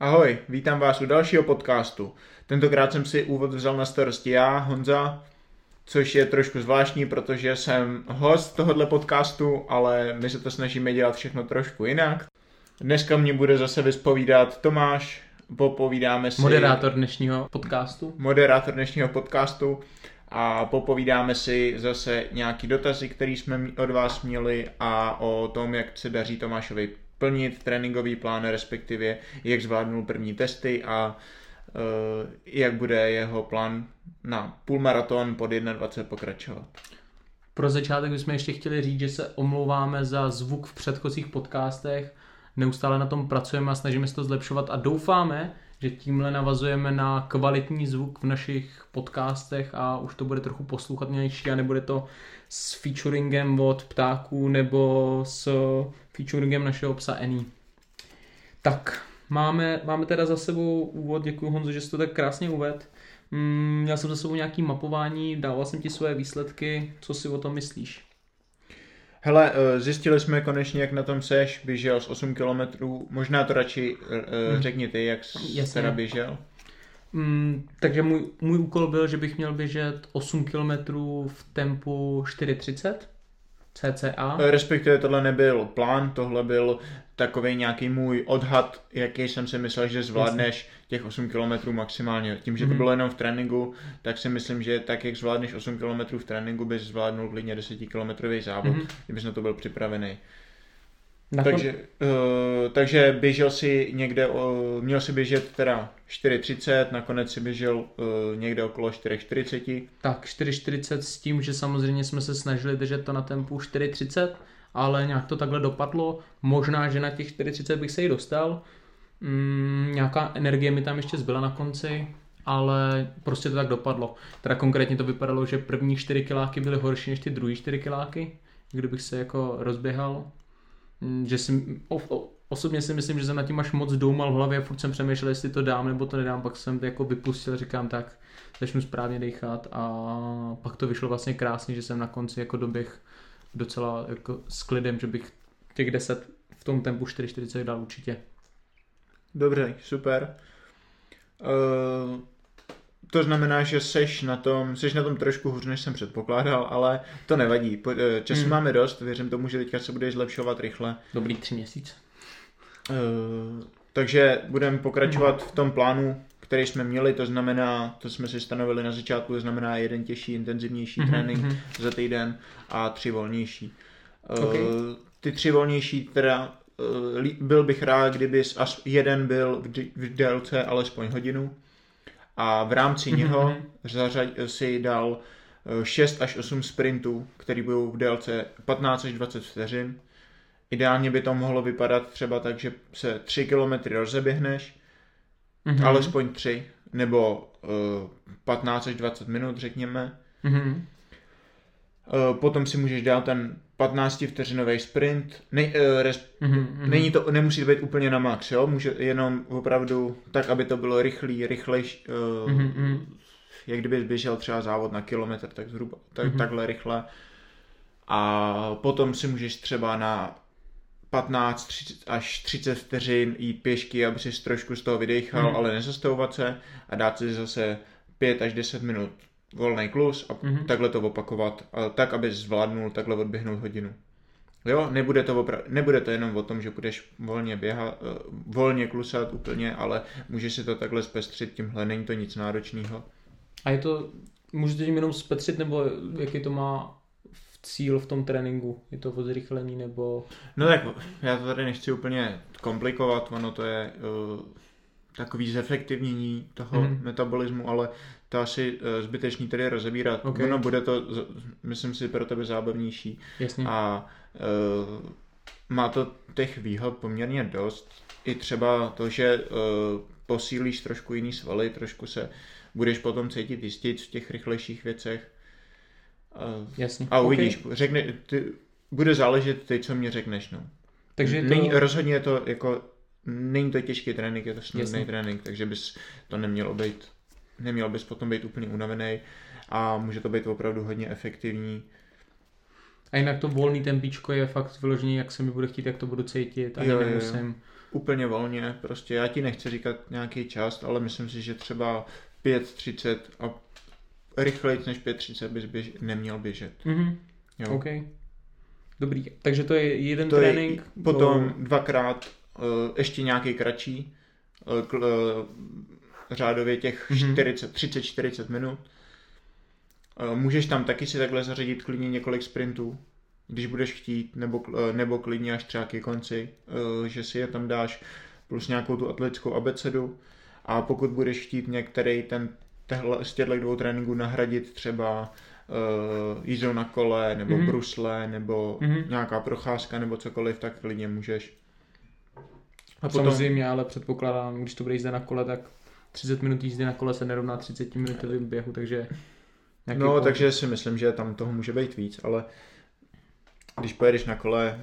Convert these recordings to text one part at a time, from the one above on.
Ahoj, vítám vás u dalšího podcastu. Tentokrát jsem si úvod vzal na starosti já, Honza, což je trošku zvláštní, protože jsem host tohohle podcastu, ale my se to snažíme dělat všechno trošku jinak. Dneska mě bude zase vyspovídat Tomáš, popovídáme si... Moderátor dnešního podcastu. Moderátor dnešního podcastu a popovídáme si zase nějaký dotazy, které jsme od vás měli a o tom, jak se daří Tomášovi plnit tréninkový plán, respektive jak zvládnul první testy a uh, jak bude jeho plán na půlmaraton pod 21 pokračovat. Pro začátek bychom ještě chtěli říct, že se omlouváme za zvuk v předchozích podcastech. Neustále na tom pracujeme a snažíme se to zlepšovat a doufáme, že tímhle navazujeme na kvalitní zvuk v našich podcastech a už to bude trochu poslouchatnější a nebude to s featuringem od ptáků nebo s featuringem našeho psa Eni. Tak, máme, máme teda za sebou úvod, děkuji Honzo, že jsi to tak krásně uved. Mm, měl jsem za sebou nějaký mapování, dával jsem ti svoje výsledky, co si o tom myslíš? Hele, eh, zjistili jsme konečně, jak na tom seš, běžel z 8 km, možná to radši hmm. řekni ty, jak jsi teda běžel. Mm, takže můj, můj úkol byl, že bych měl běžet 8 km v tempu 4.30 cca. Eh, respektive tohle nebyl plán, tohle byl takový nějaký můj odhad, jaký jsem si myslel, že zvládneš těch 8 km maximálně. Tím, že to mhm. bylo jenom v tréninku, tak si myslím, že tak, jak zvládneš 8 km v tréninku, bys zvládnul klidně 10 km závod, mm-hmm. kdybys na to byl připravený. Na takže, uh, takže běžel si někde, uh, měl si běžet teda 4.30, nakonec si běžel uh, někde okolo 4.40. Tak 4.40 s tím, že samozřejmě jsme se snažili držet to na tempu 4.30, ale nějak to takhle dopadlo. Možná, že na těch 4.30 bych se i dostal. Mm, nějaká energie mi tam ještě zbyla na konci, ale prostě to tak dopadlo. Teda konkrétně to vypadalo, že první 4 kiláky byly horší než ty druhé 4 kiláky, kdybych se jako rozběhal že si, o, o, osobně si myslím, že jsem nad tím až moc doumal v hlavě a furt jsem přemýšlel, jestli to dám nebo to nedám, pak jsem to jako vypustil, říkám tak, začnu správně dechat a pak to vyšlo vlastně krásně, že jsem na konci jako doběh docela jako s klidem, že bych těch 10 v tom tempu 4.40 dal určitě. Dobře, super. Uh, to znamená, že seš na tom, seš na tom trošku hůř, než jsem předpokládal, ale to nevadí. Eh, času hmm. máme dost, věřím tomu, že teďka se budeš zlepšovat rychle. Dobrý tři měsíc. Uh, takže budeme pokračovat v tom plánu, který jsme měli, to znamená, to jsme si stanovili na začátku, to znamená jeden těžší, intenzivnější mm-hmm. trénink mhm. za týden a tři volnější. Eh, okay. Uh, ty tři volnější teda uh, byl bych rád, kdyby jeden byl v délce alespoň hodinu, a v rámci mm-hmm. něho mhm. zařad, si dal 6 eh, až 8 sprintů, které budou v délce 15 až 20 vteřin. Ideálně by to mohlo vypadat třeba tak, že se 3 km rozeběhneš, mm-hmm. alespoň 3, nebo uh, eh, 15 až 20 minut, řekněme. Mm-hmm. Uh, potom si můžeš dát ten 15 vteřinový sprint. Ne, uh, res, mm-hmm. Není to, nemusí to být úplně na max, jo? Může jenom opravdu tak, aby to bylo rychlý, rychlejší. Uh, mm-hmm. Jak kdyby běžel třeba závod na kilometr, tak zhruba tak, mm-hmm. takhle rychle. A potom si můžeš třeba na 15 30, až 30 vteřin jít pěšky, aby si trošku z toho vydechal, mm. ale nezastavovat se a dát si zase 5 až 10 minut volný klus a mm-hmm. takhle to opakovat, a tak, aby zvládnul takhle odběhnout hodinu. Jo, nebude to, opra- nebude to jenom o tom, že budeš volně běhat, uh, volně klusat úplně, ale můžeš si to takhle zpestřit tímhle, není to nic náročného. A je to, můžete tím jenom zpestřit, nebo jaký to má cíl v tom tréninku? Je to zrychlení nebo... No tak já to tady nechci úplně komplikovat, ono to je uh, takový zefektivnění toho mm-hmm. metabolismu, ale to asi uh, zbytečný tedy rozebírat. Okay. Ono bude to, myslím si, pro tebe zábavnější. Jasně. A uh, má to těch výhod poměrně dost. I třeba to, že uh, posílíš trošku jiný svaly, trošku se budeš potom cítit jistě v těch rychlejších věcech. Uh, Jasně. A uvidíš, okay. řekne, ty, bude záležet teď, co mě řekneš. No. Takže to... Není, rozhodně to jako není to těžký trénink, je to snadný trénink, takže bys to nemělo být, neměl bys potom být úplně unavený a může to být opravdu hodně efektivní. A jinak to volný tempíčko je fakt vyložený, jak se mi bude chtít, jak to budu cítit a jo, nemusím. Jo, úplně volně, prostě já ti nechci říkat nějaký čas, ale myslím si, že třeba 5.30 a rychleji než 5.30 bys běž, neměl běžet. Mhm. Jo. OK. Dobrý, takže to je jeden To je trénink. potom o- dvakrát uh, ještě nějaký kratší, uh, uh, řádově těch Mhm. 40, 30-40 minut. Uh, můžeš tam taky si takhle zařadit klidně několik sprintů, když budeš chtít, nebo, uh, nebo klidně až třeba ke konci, uh, že si je tam dáš plus nějakou tu atletickou abecedu a pokud budeš chtít některý ten tehle, z těchto dvou tréninků nahradit třeba uh, jízdou na kole, nebo Mhm. mm-hmm. brusle, nebo Mhm. mm-hmm. nějaká procházka, nebo cokoliv, tak klidně můžeš. A potom, Samozřejmě, ale předpokládám, když to bude jízda na kole, tak 30 minut jízdy na kole se nerovná 30 minutovým běhu, takže... no, pol- takže si myslím, že tam toho může být víc, ale když pojedeš na kole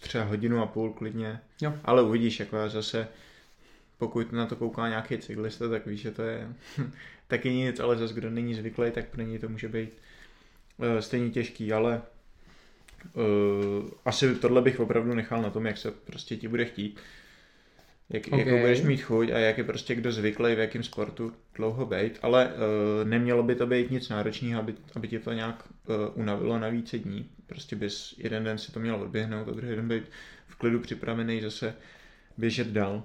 třeba hodinu a půl klidně, Jo. ale uvidíš, jako já zase, pokud na to kouká nějaký cyklista, tak víš, že to je taky nic, ale zase kdo není zvyklý, tak pro něj to může být uh, stejně těžký, ale uh, asi tohle bych opravdu nechal na tom, jak se prostě ti bude chtít. Jak, okay. Ok. Jakou budeš mít chuť a jak je prostě kdo zvyklý v jakém sportu dlouho být, ale uh, nemělo by to být nic náročného, aby, aby tě to nějak uh, unavilo na více dní. Prostě bys jeden den si to měl odběhnout a druhý den být v klidu připravený zase běžet dál.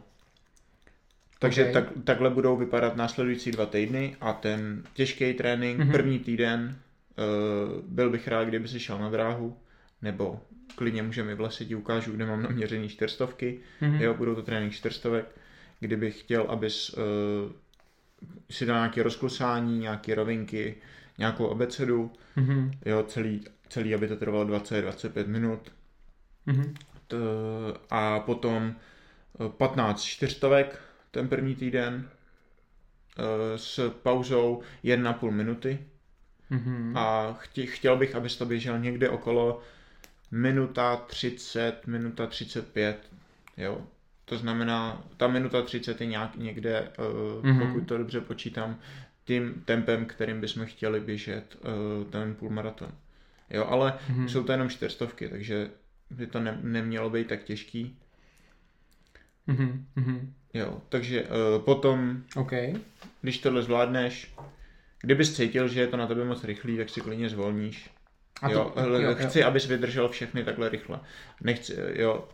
Takže Ok. tak, takhle budou vypadat následující dva týdny a ten těžký trénink, Mhm. mm-hmm. první týden, uh, byl bych rád, kdyby si šel na dráhu, nebo klidně můžeme v lese ti ukážu, kde mám naměřený čtyřstovky, Mhm. mm-hmm. jo, budou to trénink čtyřstovek, kdybych chtěl, abys uh, si dal nějaké rozklusání, nějaké rovinky, nějakou abecedu, Mhm. jo, celý, celý, aby to trvalo 20-25 minut, Mhm. T, a potom eh, 15 čtyřstovek ten první týden eh, s pauzou 1,5 minuty Mhm. a chtě, chtěl bych, abys to běžel někde okolo minuta 30, minuta 35, jo. To znamená, ta minuta 30 je nějak někde, uh, Mhm. mm-hmm. pokud to dobře počítám, tím tempem, kterým bychom chtěli běžet uh, ten půlmaraton. Jo, ale Mhm. mm-hmm. jsou to jenom čtyřstovky, takže by to ne, nemělo být tak těžký. Mhm. Mhm. Jo, takže uh, potom, OK. když tohle zvládneš, kdybys cítil, že je to na tebe moc rychlý, tak si klidně zvolníš. A jo, to- jo, jo. chci, abys vydržel všechny takhle rychle. Nechci, jo,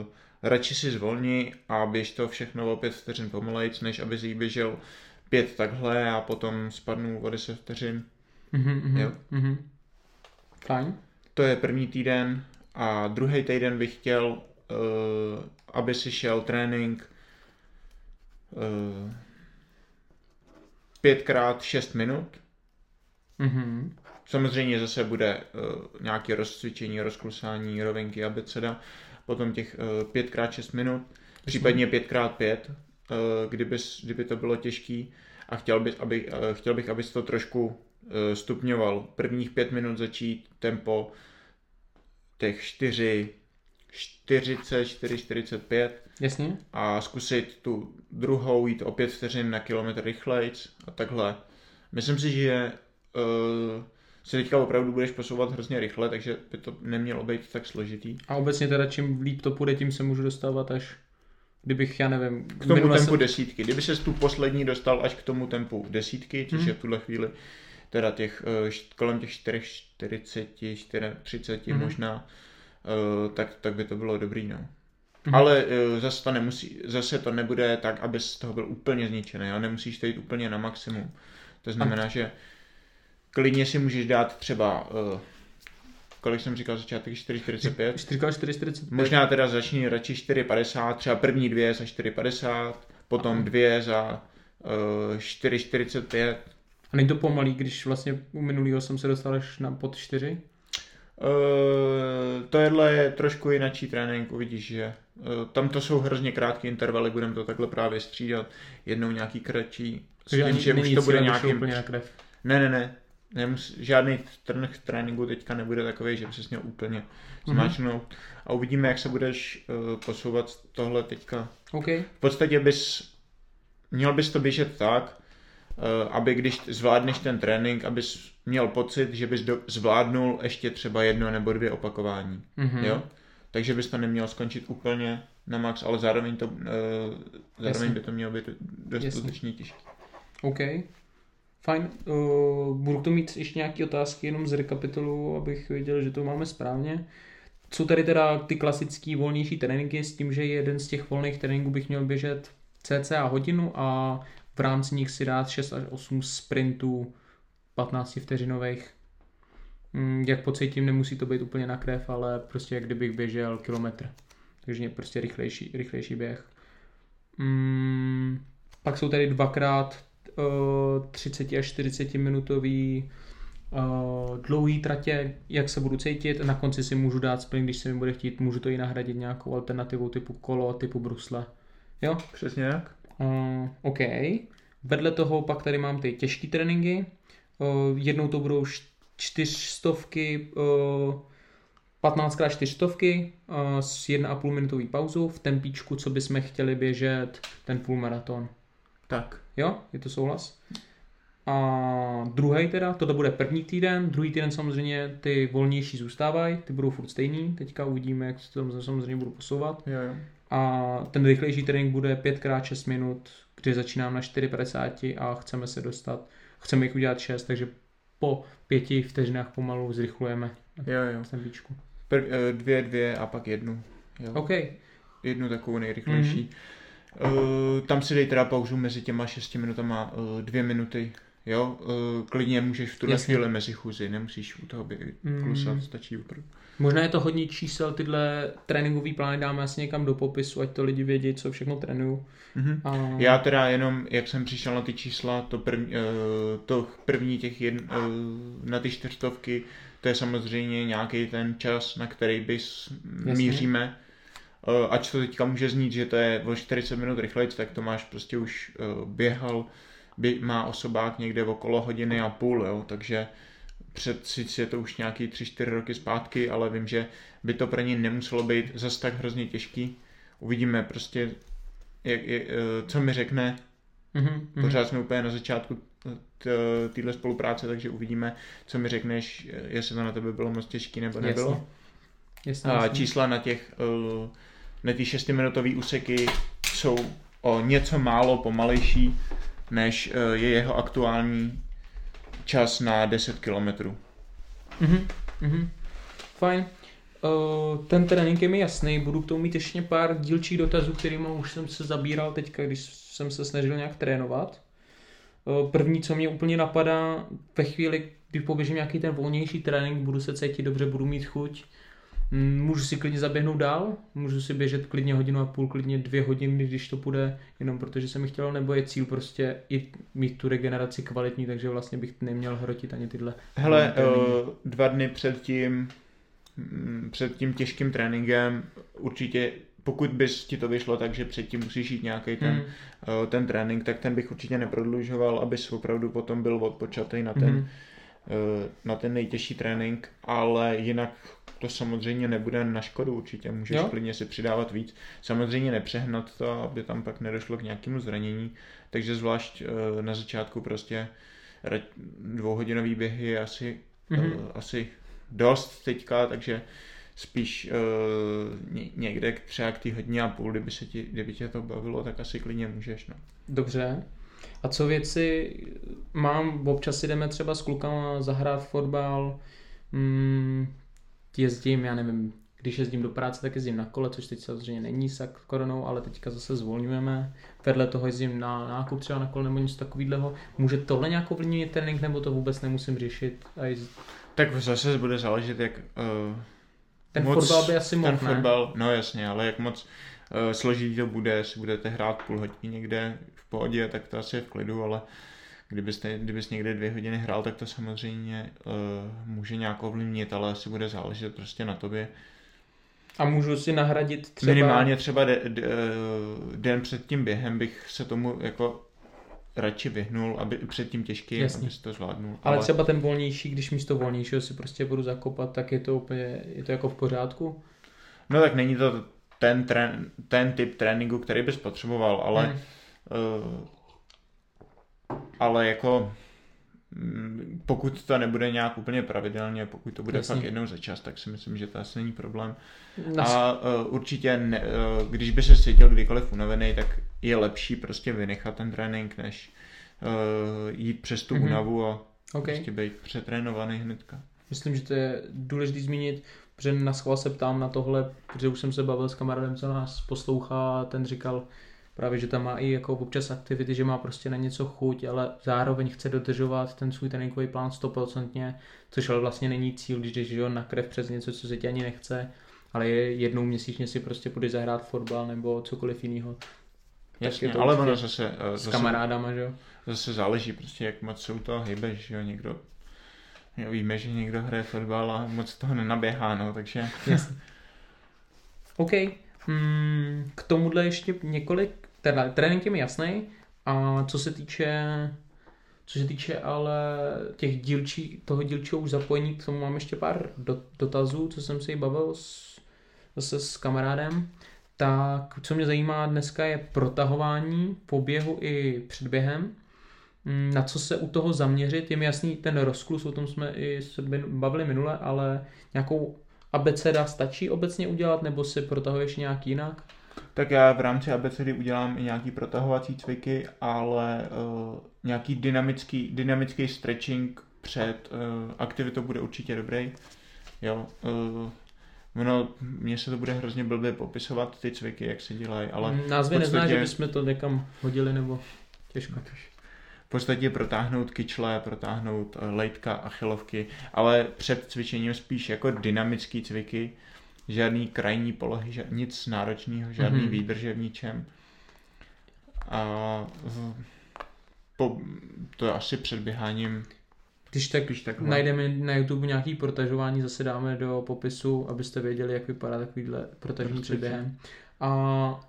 uh, radši si zvolni a běž to všechno o pět vteřin pomalejc, než abys jí běžel pět takhle a potom spadnu o 10 vteřin. Mhm. Mhm. Jo. Mhm. Fajn. To je první týden a druhý týden bych chtěl, uh, aby si šel trénink uh, pětkrát 6 minut. Mhm. Samozřejmě zase bude uh, nějaké rozcvičení, rozklusání, rovinky, abeceda, potom těch uh, 5x6 minut, případně 5x5, uh, kdyby, kdyby to bylo těžký a chtěl, by, aby, uh, chtěl bych, abys to trošku uh, stupňoval. Prvních 5 minut začít tempo těch 4, 40, 4, 45 Jasně? a zkusit tu druhou jít o 5 vteřin na kilometr rychlejc a takhle. Myslím si, že uh, se teďka opravdu budeš posouvat hrozně rychle, takže by to nemělo být tak složitý. A obecně teda čím líp to půjde, tím se můžu dostávat až kdybych, já nevím, K tomu tempu jsem- desítky. Kdyby se tu poslední dostal až k tomu tempu desítky, což Mhm. je v tuhle chvíli teda těch uh, kolem těch 4, 40, 4, 30 Mhm. možná, uh, tak, tak by to bylo dobrý, no. Mhm. Ale uh, zase to nemusí, zase to nebude tak, aby z toho byl úplně zničený, ale nemusíš to jít úplně na maximum. To znamená, že klidně si můžeš dát třeba, uh, kolik jsem říkal začátek, 4,45? 4x4,45. Možná teda začni radši 4,50, třeba první dvě za 4,50, potom dvě za uh, 4,45. A není to pomalý, když vlastně u minulého jsem se dostal až na pod 4? Uh, tohle je trošku jinačí trénink, uvidíš, že uh, tam to jsou hrozně krátké intervaly, budeme to takhle právě střídat, jednou nějaký kratší, s tím, že už to bude krev. Ne, ne, ne, Nemus, žádný trh tréninku teďka nebude takový, že měl úplně zmáčknout. A uvidíme, jak se budeš uh, posouvat tohle teďka OK. v podstatě bys, měl bys to běžet tak, eh, aby když zvládneš ten trénink, abys měl pocit, že bys do, zvládnul ještě třeba jedno nebo dvě opakování. Mhm. Jo? takže bys to neměl skončit úplně na max, ale zároveň, to, uh, zároveň Jasně. by to mělo být dostatečně těžké. OK. Fajn. Uh, budu to mít ještě nějaké otázky, jenom z rekapitulu, abych věděl, že to máme správně. Jsou tady teda ty klasické volnější tréninky s tím, že jeden z těch volných tréninků bych měl běžet cca hodinu a v rámci nich si dát 6 až 8 sprintů 15 vteřinových. Mm, Jak pocítím, nemusí to být úplně na krev, ale prostě jak kdybych běžel kilometr. Takže prostě rychlejší, rychlejší běh. Mm, pak jsou tady dvakrát 30 až 40 minutový uh, dlouhý tratě, jak se budu cítit. Na konci si můžu dát sprint, když se mi bude chtít, můžu to i nahradit nějakou alternativou typu kolo, typu brusle. Jo? Přesně tak. Uh, OK. Vedle toho pak tady mám ty těžké tréninky. Uh, jednou to budou čtyřstovky, uh, 15x čtyřstovky uh, s 1,5 minutový pauzou v tempíčku, co bychom chtěli běžet ten půlmaraton. Tak. Jo, je to souhlas? A druhý teda, toto bude první týden, druhý týden samozřejmě ty volnější zůstávají, ty budou furt stejný, teďka uvidíme, jak se tam samozřejmě budu posouvat. Jo, jo. A ten rychlejší trénink bude 5x6 minut, kdy začínám na 4,50 a chceme se dostat, chceme jich udělat 6, takže po pěti vteřinách pomalu zrychlujeme Jo, jo. ten výčku. Prv, eh, dvě, dvě a pak jednu. Jo. OK, Jednu takovou nejrychlejší. Mm-hmm. Uh, tam si dej teda pauzu mezi těma šesti minutama, uh, dvě minuty. Jo, uh, klidně můžeš v tuhle Jasně. chvíli mezi chůzi, nemusíš u toho být Mm. klusat, stačí opravdu. možná je to hodně čísel, tyhle tréninkový plány dáme asi někam do popisu, ať to lidi vědí, co všechno trénuju. Mm-hmm. A... Já teda jenom, jak jsem přišel na ty čísla, to, první, uh, to první těch jedn, uh, na ty čtyřstovky, to je samozřejmě nějaký ten čas, na který bys Jasně. míříme. Uh, ač to teďka může znít, že to je o 40 minut rychleji, tak to máš prostě už uh, běhal, bě, má osobák někde okolo hodiny a půl, jo, takže před sice je to už nějaký 3-4 roky zpátky, ale vím, že by to pro ně nemuselo být zas tak hrozně těžký. Uvidíme prostě, jak, jak, eh, co mi řekne. Mhm, mhm. Pořád jsme úplně na začátku téhle spolupráce, takže uvidíme, co mi řekneš, eh, jestli to na tebe bylo moc těžký nebo nebylo. Jasně. Jasně, A jasně. čísla na těch, eh, na ty šestiminutové úseky jsou o něco málo pomalejší, než eh, je jeho aktuální čas na 10 kilometrů. Mhm, mhm. Fajn. Uh, ten trénink je mi jasný, budu k tomu mít ještě pár dílčích dotazů, kterými už jsem se zabíral teďka, když jsem se snažil nějak trénovat. Uh, první, co mě úplně napadá, ve chvíli, kdy poběžím nějaký ten volnější trénink, budu se cítit dobře, budu mít chuť, Můžu si klidně zaběhnout dál, můžu si běžet klidně hodinu a půl, klidně dvě hodiny, když to půjde, jenom protože jsem mi chtěl, nebo je cíl prostě i mít tu regeneraci kvalitní, takže vlastně bych neměl hrotit ani tyhle. Hele, termíny. uh, dva dny před tím, mm, před tím těžkým tréninkem určitě, pokud bys ti to vyšlo tak, že předtím musíš jít nějaký ten, Hmm. uh, ten trénink, tak ten bych určitě neprodlužoval, abys opravdu potom byl odpočatý na ten, Mhm. Uh, na ten nejtěžší trénink, ale jinak to samozřejmě nebude na škodu určitě, můžeš Jo. klidně si přidávat víc. Samozřejmě nepřehnat to, aby tam pak nedošlo k nějakému zranění, takže zvlášť uh, na začátku prostě dvouhodinový běhy je asi, Mhm. mm-hmm. asi dost teďka, takže spíš uh, ně- někde třeba k té hodině a půl, kdyby, se ti, kdyby tě to bavilo, tak asi klidně můžeš. No. Dobře. A co věci mám, občas jdeme třeba s klukama zahrát fotbal, mm, jezdím, já nevím, když jezdím do práce, tak jezdím na kole, což teď samozřejmě není s koronou, ale teďka zase zvolňujeme. Vedle toho jezdím na nákup třeba na kole nebo něco takového. Může tohle nějak ovlivnit trénink, nebo to vůbec nemusím řešit? A jezd... Tak zase bude záležet, jak uh, Ten fotbal by asi mohl, ten ne? fotbal, no jasně, ale jak moc uh, složitý to bude, jestli budete hrát půl hodiny někde v pohodě, tak to asi je v klidu, ale kdybyste, kdybys někde dvě hodiny hrál, tak to samozřejmě uh, může nějak ovlivnit, ale asi bude záležet prostě na tobě. A můžu si nahradit třeba... Minimálně třeba de, de, eh, den před tím během bych se tomu jako radši vyhnul, aby před tím těžkým, Jasně. aby si to zvládnul. Ale třeba ten volnější, když místo volnějšího si prostě budu zakopat, tak je to úplně, je to jako v pořádku? No tak není to ten, trén, ten typ tréninku, který bys potřeboval, ale Hmm. uh, ale jako pokud to nebude nějak úplně pravidelně, pokud to bude Jasně. fakt jednou za čas, tak si myslím, že to asi není problém. Nas... A uh, určitě, ne, uh, když by se cítil kdykoliv unavený, tak je lepší prostě vynechat ten trénink, než uh, jít přes tu Mhm. únavu a okay. prostě být přetrénovaný hnedka. Myslím, že to je důležité zmínit, protože na schvál se ptám na tohle, protože už jsem se bavil s kamarádem, co nás poslouchá, ten říkal právě, že tam má i jako občas aktivity, že má prostě na něco chuť, ale zároveň chce dodržovat ten svůj tréninkový plán stoprocentně, což ale vlastně není cíl, když jdeš na krev přes něco, co se ti ani nechce, ale je jednou měsíčně si prostě půjdeš zahrát fotbal nebo cokoliv jiného Jasně, to ale určitě ono zase, uh, s zase, kamarádama, že jo. zase záleží prostě, jak moc se u toho hejbeš, že jo, někdo jo, víme, že někdo hraje fotbal a moc toho nenaběhá, no, takže Jasně. OK. Hmm, k tomuhle ještě několik, teda trénink je mi jasný, a co se týče co se týče ale těch dílčí, toho dílčího už zapojení, k tomu mám ještě pár do, dotazů, co jsem si bavil s, zase s kamarádem. Tak co mě zajímá dneska je protahování po běhu i před během. Mm, Na co se u toho zaměřit, je mi jasný ten rozklus, o tom jsme i se bavili minule, ale nějakou abeceda stačí obecně udělat, nebo si protahuješ nějak jinak? Tak já v rámci abecedy udělám i nějaký protahovací cviky, ale uh, nějaký dynamický, dynamický stretching před uh, aktivitou bude určitě dobrý. Jo, uh, ono, mně se to bude hrozně blbě popisovat, ty cviky, jak se dělají, ale Mm, Názvy v nezná, podstatě- že bychom to někam hodili, nebo těžko. v podstatě protáhnout kyčle, protáhnout lejtka, achilovky, ale před cvičením spíš jako dynamický cviky, žádný krajní polohy, ža- nic náročného, žádný Mhm. výdrže v ničem. A v- po, to je asi před běháním, Když tak když takhle. najdeme na YouTube nějaký protažování, zase dáme do popisu, abyste věděli, jak vypadá takovýhle protažení před během. A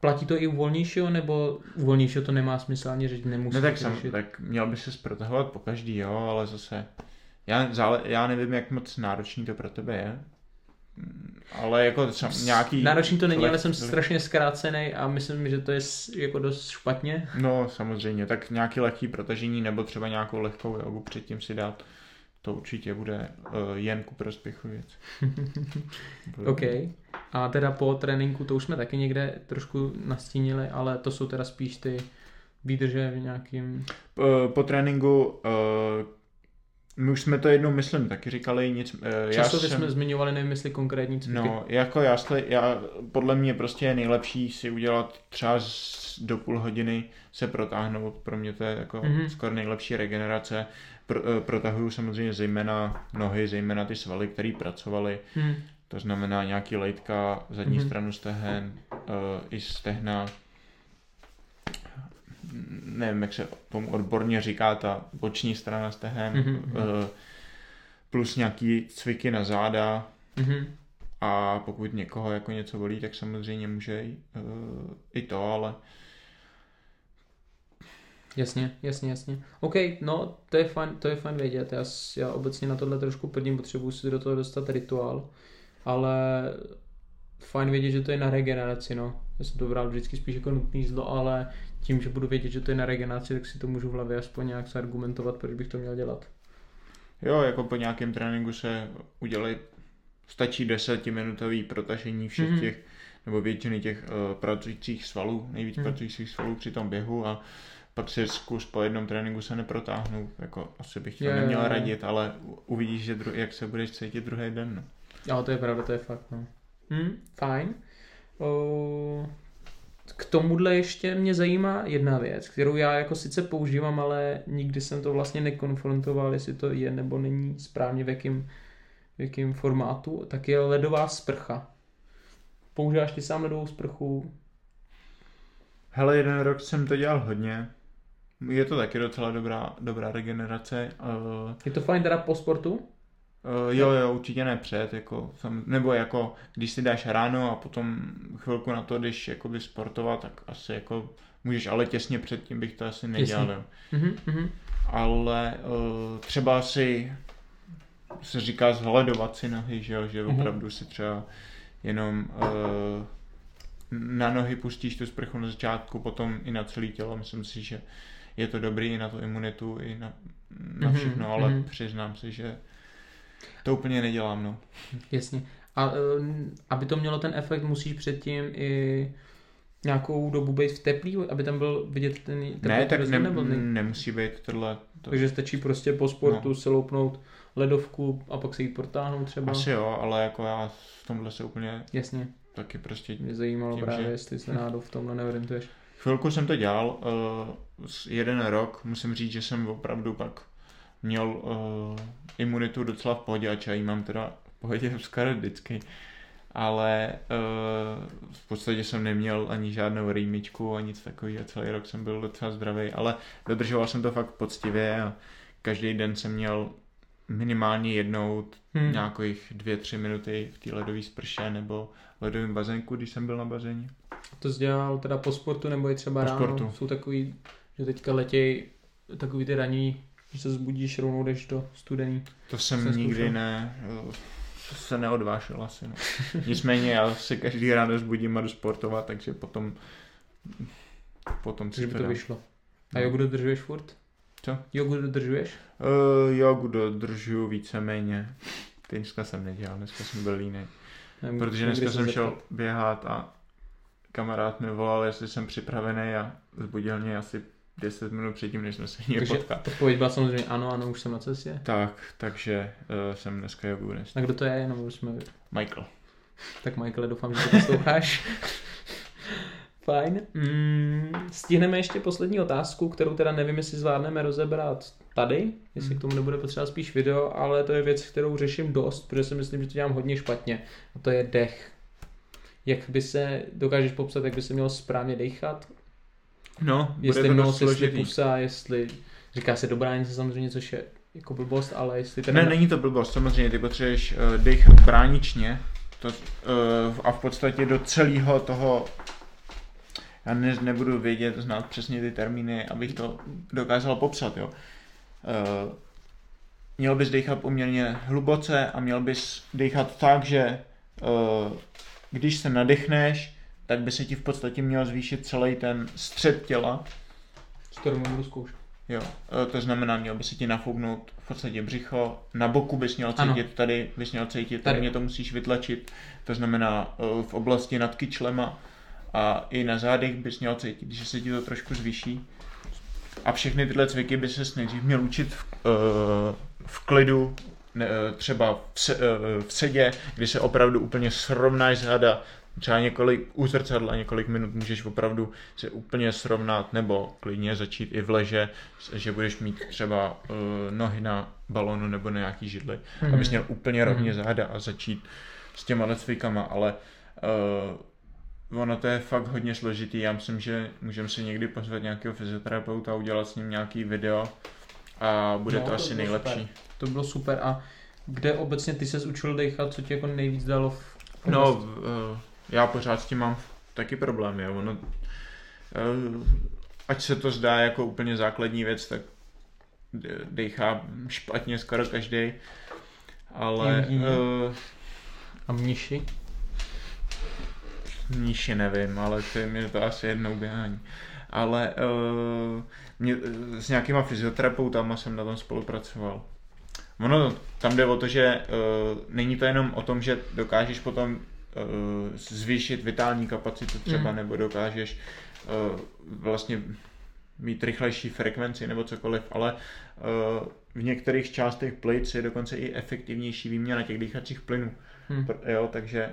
platí to i u volnějšího, nebo u volnějšího to nemá smysl ani říct, nemusí No tak, sam, řešit. tak měl by se protahovat po každý, jo, ale zase já, zále, já nevím, jak moc náročný to pro tebe je, ale jako sam, nějaký... Náročný to není, ale jsem strašně zkrácený a myslím, že to je jako dost špatně. No, samozřejmě, tak nějaký lehký protažení nebo třeba nějakou lehkou jogu předtím si dát, to určitě bude uh, jen ku prospěchu věc. OK. A teda po tréninku, to už jsme taky někde trošku nastínili, ale to jsou teda spíš ty výdrže v nějakým... Po, po tréninku, uh, my už jsme to jednou, myslím, taky říkali, nic, já Časově jsem, jsme zmiňovali, nevím, jestli konkrétní cviky. No, jako já, já, podle mě prostě je nejlepší si udělat třeba z, do půl hodiny se protáhnout, pro mě to je jako Mhm. mm-hmm. skoro nejlepší regenerace. Pro, eh, protahuju samozřejmě zejména nohy, zejména ty svaly, které pracovaly, Hm. to znamená nějaký lejtka, zadní Mhm. mm-hmm. stranu stehen, uh, i stehna, nevím, jak se tomu odborně říká, ta boční strana stehen, Mhm, mm-hmm. mhm. uh, plus nějaký cviky na záda, Mhm. a pokud někoho jako něco bolí, tak samozřejmě může i, uh, i to, ale Jasně, jasně, jasně. OK, no, to je fajn, to je fajn vědět. Já, já obecně na tohle trošku prdím, potřebuji si do toho dostat rituál, ale fajn vědět, že to je na regeneraci, no. Já jsem to bral vždycky spíš jako nutný zlo, ale tím, že budu vědět, že to je na regeneraci, tak si to můžu v hlavě aspoň nějak argumentovat, proč bych to měl dělat. jo, jako po nějakém tréninku se udělej, stačí desetiminutový protažení všech Mhm. mm-hmm. těch, nebo většiny těch uh, pracujících svalů, nejvíc Mhm. mm-hmm. pracujících svalů při tom běhu a pak si zkus po jednom tréninku se neprotáhnout, jako asi bych to Jo, jo, neměl jo. radit, ale uvidíš, že dru- jak se budeš cítit druhý den. No. Ale to je pravda, to je fakt, no. Hm, fajn. O, k tomuhle ještě mě zajímá jedna věc, kterou já jako sice používám, ale nikdy jsem to vlastně nekonfrontoval, jestli to je nebo není správně v jakým, v jakým formátu, tak je ledová sprcha. Používáš ty sám ledovou sprchu? Hele, jeden rok jsem to dělal hodně, je to taky docela dobrá, dobrá regenerace. Uh, Je to fajn teda po sportu? Uh, jo, jo, určitě ne před, jako, sam, nebo jako, když si dáš ráno a potom chvilku na to jdeš jakoby sportovat, tak asi jako můžeš, ale těsně předtím bych to asi nedělal, jo. Mhm, mhm. Ale uh, třeba si se říká zhledovat si nohy, že jo, že Mhm. opravdu si třeba jenom uh, na nohy pustíš tu sprchu na začátku, potom i na celé tělo, myslím si, že je to dobrý i na tu imunitu, i na, na Mhm, všechno, ale mhm. přiznám si, že to úplně nedělám, no. Jasně. A eh, aby to mělo ten efekt, musíš předtím i nějakou dobu být v teplý, aby tam byl vidět ten teplý Ne, tak ne, nebo ne? nemusí být tohle. To, Takže stačí prostě po sportu No. se loupnout ledovku a pak se jí protáhnout třeba. asi jo, ale jako já v tomhle se úplně Jasně, taky prostě... mě zajímalo Tím, právě, že- jestli se náhodou v tomhle neorientuješ. Chvilku jsem to dělal, uh, jeden rok, musím říct, že jsem opravdu pak měl uh, imunitu docela v pohodě a čají mám teda v pohodě skoro vždycky. Ale uh, v podstatě jsem neměl ani žádnou rýmičku, ani nic takového. Celý rok jsem byl docela zdravý, ale dodržoval jsem to fakt poctivě a každý den jsem měl minimálně jednou Hmm. nějakých dvě, tři minuty v té ledové sprše nebo ledovém bazénku, když jsem byl na bazéně. To jsi dělal teda po sportu nebo i třeba Po ráno? sportu. Jsou takový, že teďka letěj takový ty raní, že se zbudíš, rovnou jdeš do studený. To jsem Jsem nikdy zkoušel. ne, eh, se neodvážil asi. No. Nicméně já se každý ráno zbudím a jdu sportovat, takže potom potom si by to to dám. vyšlo. A jogu dodržuješ furt? Co? Jogu dodržuješ? Uh, jogu dodržuju víceméně. Dneska jsem nedělal, dneska jsem byl líný. Nevím, Protože dneska se jsem zeptat. šel běhat a kamarád mi volal, jestli jsem připravený a zbudil mě asi 10 minut předtím, než jsme se měli Takže potkat. odpověď byla samozřejmě ano, ano, už jsem na cestě. Tak, takže uh, jsem dneska jogu dnes. A kdo to je, jenom už jsme... Michael. Tak Michael, doufám, že to posloucháš. Fajn. Mm, stihneme ještě poslední otázku, kterou teda nevím, jestli zvládneme rozebrat tady, jestli k tomu nebude potřeba spíš video, ale to je věc, kterou řeším dost, protože si myslím, že to dělám hodně špatně. A to je dech. Jak by se, dokážeš popsat, jak by se mělo správně dechat? No, Jestli nos, jestli složitý. pusa, jestli říká se dobrání se samozřejmě, což je jako blbost, ale jestli teda... Ne, není to blbost, samozřejmě, ty potřebuješ uh, dechat bráničně to, uh, a v podstatě do celého toho, já ne, nebudu vědět, znát přesně ty termíny, abych to dokázal popsat, jo. Uh, měl bys dechat poměrně hluboce a měl bys dechat tak, že uh, když se nadechneš, tak by se ti v podstatě měl zvýšit celý ten střed těla, Kterou budu zkoušet. Jo, e, to znamená, měl by se ti nafouknout v podstatě břicho, na boku bys měl Ano. cítit, tady bys měl cítit, Tady. mě to musíš vytlačit, to znamená e, v oblasti nad kyčlema a i na zádech bys měl cítit, že se ti to trošku zvýší. A všechny tyhle cviky by se nejdřív měl učit v, e, v klidu, ne, třeba v, se, v sedě, kdy se opravdu úplně srovnáš záda, třeba několik u zrcadla, několik minut můžeš opravdu se úplně srovnat, nebo klidně začít i v leže, že budeš mít třeba uh, nohy na balonu nebo na nějaký židli, Mhm. abys měl úplně rovně záda a začít s těma cvikama, ale uh, ono to je fakt hodně složitý, já myslím, že můžeme si někdy pozvat nějakého fyzioterapeuta a udělat s ním nějaký video a bude No, to to asi nejlepší. super. To bylo super. A kde obecně ty se učil dechat, co ti jako nejvíc dalo v No, uh, já pořád s tím mám taky problémy, jo. Ono, uh, ať se to zdá jako úplně základní věc, tak de- dejchá špatně skoro každý. Ale uh, a mniši? níži nevím, ale to je mi to asi jednou běhání. Ale uh, mě, s nějakýma fyzioterapeutama jsem na tom spolupracoval. Ono tam jde o to, že uh, není to jenom o tom, že dokážeš potom zvýšit vitální kapacitu třeba, Mm. nebo dokážeš uh, vlastně mít rychlejší frekvenci nebo cokoliv, ale uh, v některých částech plic je dokonce i efektivnější výměna těch dýchacích plynů. Hm. Pr- Jo, takže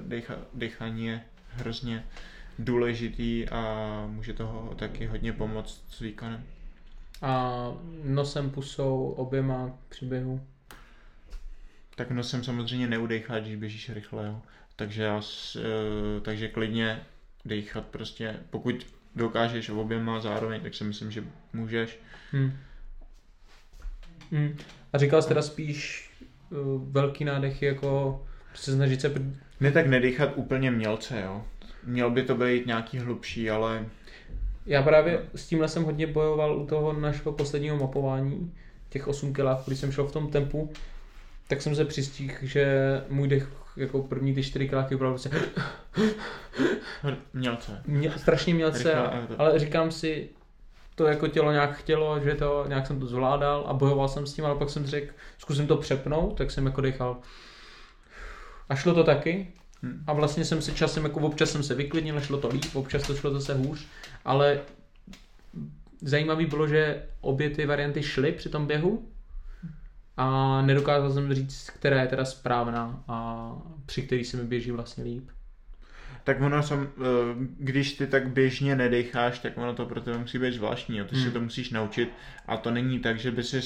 decha, dechání je hrozně důležitý a může toho taky hodně pomoct s výkonem. A nosem, pusou, oběma při běhu. Tak nosem samozřejmě neudecháš, když běžíš rychle, jo. Takže, já, eh, takže klidně dechat prostě, pokud dokážeš oběma zároveň, tak si myslím, že můžeš. Hm. Hm. A říkal jsi teda spíš uh, velký nádechy, jako prostě snažit se... Ne tak nedechat úplně mělce, jo. Měl by to být nějaký hlubší, ale Já právě s tímhle jsem hodně bojoval u toho našeho posledního mapování, těch 8 kilách, když jsem šel v tom tempu, tak jsem se přistihl, že můj dech jako první ty 4 kiláky byl prostě mělce. mě, strašně mělce, ale říkám si, to jako tělo nějak chtělo, že to nějak jsem to zvládal a bojoval jsem s tím, ale pak jsem řekl, zkusím to přepnout, tak jsem jako dechal. A šlo to taky. Hmm. A vlastně jsem se časem, jako občas jsem se vyklidnil, šlo to líp, občas to šlo zase hůř, ale zajímavý bylo, že obě ty varianty šly při tom běhu a nedokázal jsem říct, která je teda správná a při který se mi běží vlastně líp tak ono sam, eh, když ty tak běžně nedecháš, tak ono to pro tebe musí být zvláštní, jo. ty hmm. si to musíš naučit a to není tak, že by si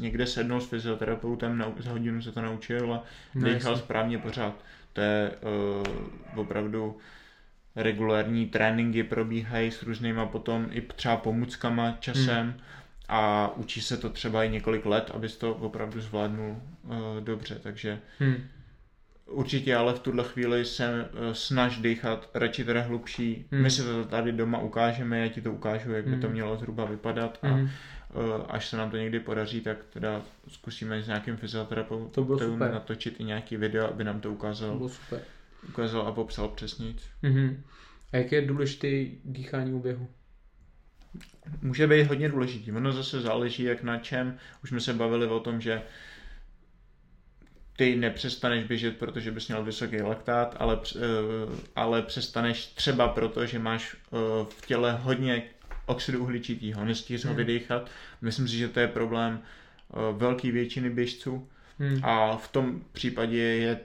někde sednul s fyzioterapeutem, za hodinu se to naučil a no, dechal no, správně pořád. To je uh, opravdu regulární tréninky probíhají s různýma potom i třeba pomůckama časem hmm. A učí se to třeba i několik let, abys to opravdu zvládnul uh, dobře, takže hmm Určitě, ale v tuhle chvíli se eh, snaž dýchat radši teda hlubší. Hmm. My si to tady doma ukážeme, já ti to ukážu, jak by to hmm. mělo zhruba vypadat a hmm. Eh, až se nám to někdy podaří, tak teda zkusíme s nějakým fyzioterapeutem natočit i nějaký video, aby nám to ukázal. To bylo super. Ukázal a popsal přesně. Mm-hmm. A jak je důležité dýchání u běhu? Může být hodně důležitý. Ono zase záleží jak na čem. Už jsme se bavili o tom, že ty nepřestaneš běžet, protože bys měl vysoký laktát, ale, eh, ale přestaneš třeba proto, že máš eh, v těle hodně oxidu uhličitého, nestíš ho hmm. Myslím si, že to je problém eh, velké většiny běžců hmm. a v tom případě je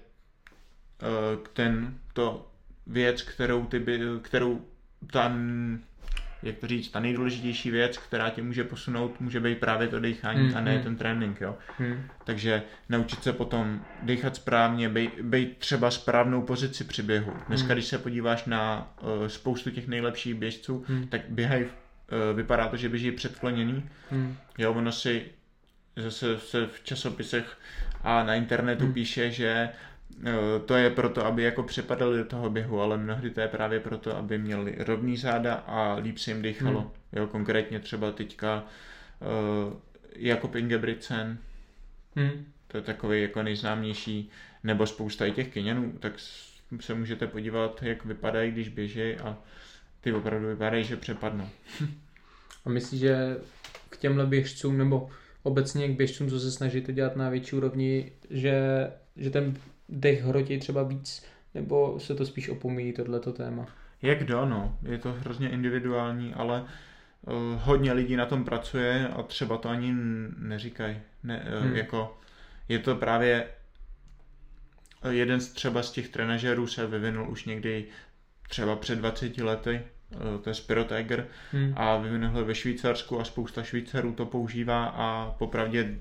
ten, to věc, kterou, ty, kterou ta jak to říct, ta nejdůležitější věc, která tě může posunout, může být právě to dechání mm, a ne mm. ten trénink, jo. Mm. Takže naučit se potom dechat správně, být, třeba správnou pozici při běhu. Dneska, mm. když se podíváš na uh, spoustu těch nejlepších běžců, mm. tak běhají, uh, vypadá to, že běží předkloněný. Mm. Jo, ono si zase se v časopisech a na internetu mm. píše, že Eh, to je proto, aby jako přepadali do toho běhu, ale mnohdy to je právě proto, aby měli rovný záda a líp se jim dýchalo. Hmm. Jo, konkrétně třeba teďka uh, Jakob Ingebrigtsen, hmm. to je takový jako nejznámější, nebo spousta i těch Keňanů, tak se můžete podívat, jak vypadají, když běží a ty opravdu vypadají, že přepadnou. a myslíš, že k těmhle běžcům, nebo obecně k běžcům, co se snažíte dělat na větší úrovni, že, že ten dech hrotí třeba víc, nebo se to spíš opomíjí tohleto téma? Jak kdo, no. Je to hrozně individuální, ale uh, hodně lidí na tom pracuje a třeba to ani neříkají. Ne, uh, hmm. jako, je to právě jeden z třeba z těch trenažerů se vyvinul už někdy třeba před 20 lety, to je Spiro Tiger hmm. a vyvinul ve Švýcarsku a spousta Švýcarů to používá a popravdě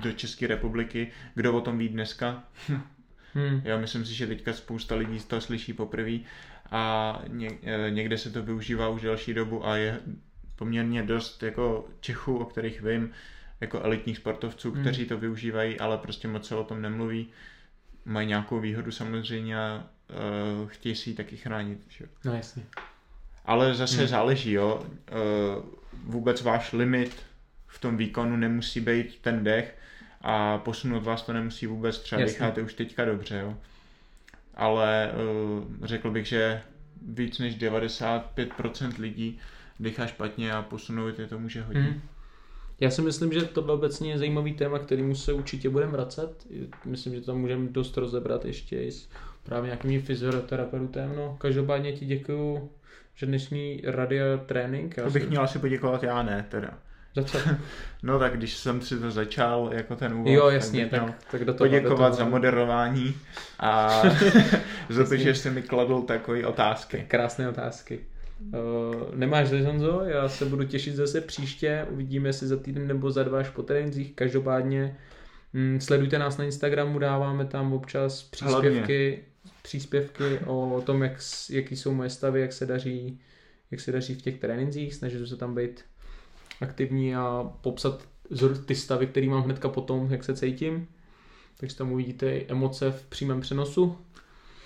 do České republiky, kdo o tom ví dneska, Hmm. Já myslím si, že teďka spousta lidí to slyší poprvé a e, někde se to využívá už delší dobu a je poměrně dost jako Čechů, o kterých vím, jako elitních sportovců, hmm. kteří to využívají, ale prostě moc se o tom nemluví. Mají nějakou výhodu samozřejmě a uh, chtějí si ji taky chránit. Že? No jasně. Ale zase hmm. záleží, jo. Uh, vůbec váš limit v tom výkonu nemusí být ten dech, a posunout vás to nemusí vůbec, třeba Jasně. decháte už teďka dobře, jo. Ale uh, řekl bych, že víc než 95% lidí dechá špatně a posunout je to může hodně. Hmm. Já si myslím, že tohle obecně je zajímavý téma, kterýmu se určitě budeme vracet. Myslím, že to můžeme dost rozebrat ještě i s právě nějakým fyzioterapeutem. No, každopádně ti děkuju, že dnešní radio trénink. To bych měl asi poděkovat já, ne teda. Za co? No tak když jsem si to začal jako ten úvod, jo, jasně, tak, tak, tak do toho, poděkovat do toho. za moderování a za to, že jsi mi kladl takové otázky. Krásné otázky. Uh, nemáš ze Honzo, já se budu těšit zase příště, uvidíme si za týden nebo za dva až po trénincích, každopádně hm, sledujte nás na Instagramu, dáváme tam občas příspěvky, Hlavně. příspěvky o tom, jak, jaký jsou moje stavy, jak se daří, jak se daří v těch trénincích, snažím se tam být aktivní a popsat ty stavy, který mám hnedka potom, jak se cítím. Takže tam uvidíte i emoce v přímém přenosu.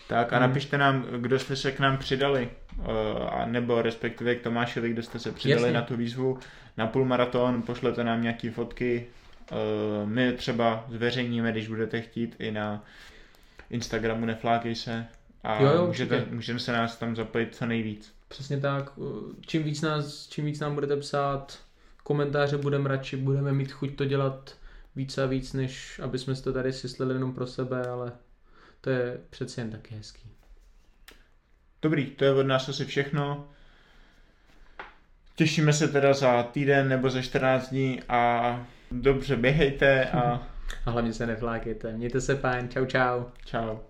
Tak a hmm. napište nám, kdo jste se k nám přidali, uh, nebo respektive k Tomášovi, kdo jste se přidali Jasně. na tu výzvu na půlmaraton, pošlete nám nějaké fotky, uh, my třeba zveřejníme, když budete chtít i na Instagramu Neflákej se a jo, jo, můžete, můžeme se nás tam zapojit co nejvíc. Přesně tak. Čím víc, nás, čím víc nám budete psát, komentáře budeme radši, budeme mít chuť to dělat víc a víc, než aby jsme si to tady syslili jenom pro sebe, ale to je přeci jen taky hezký. Dobrý, to je od nás asi všechno. Těšíme se teda za týden nebo za 14 dní a dobře běhejte a... a hlavně se nevlákejte. Mějte se fajn. Čau, čau. Čau.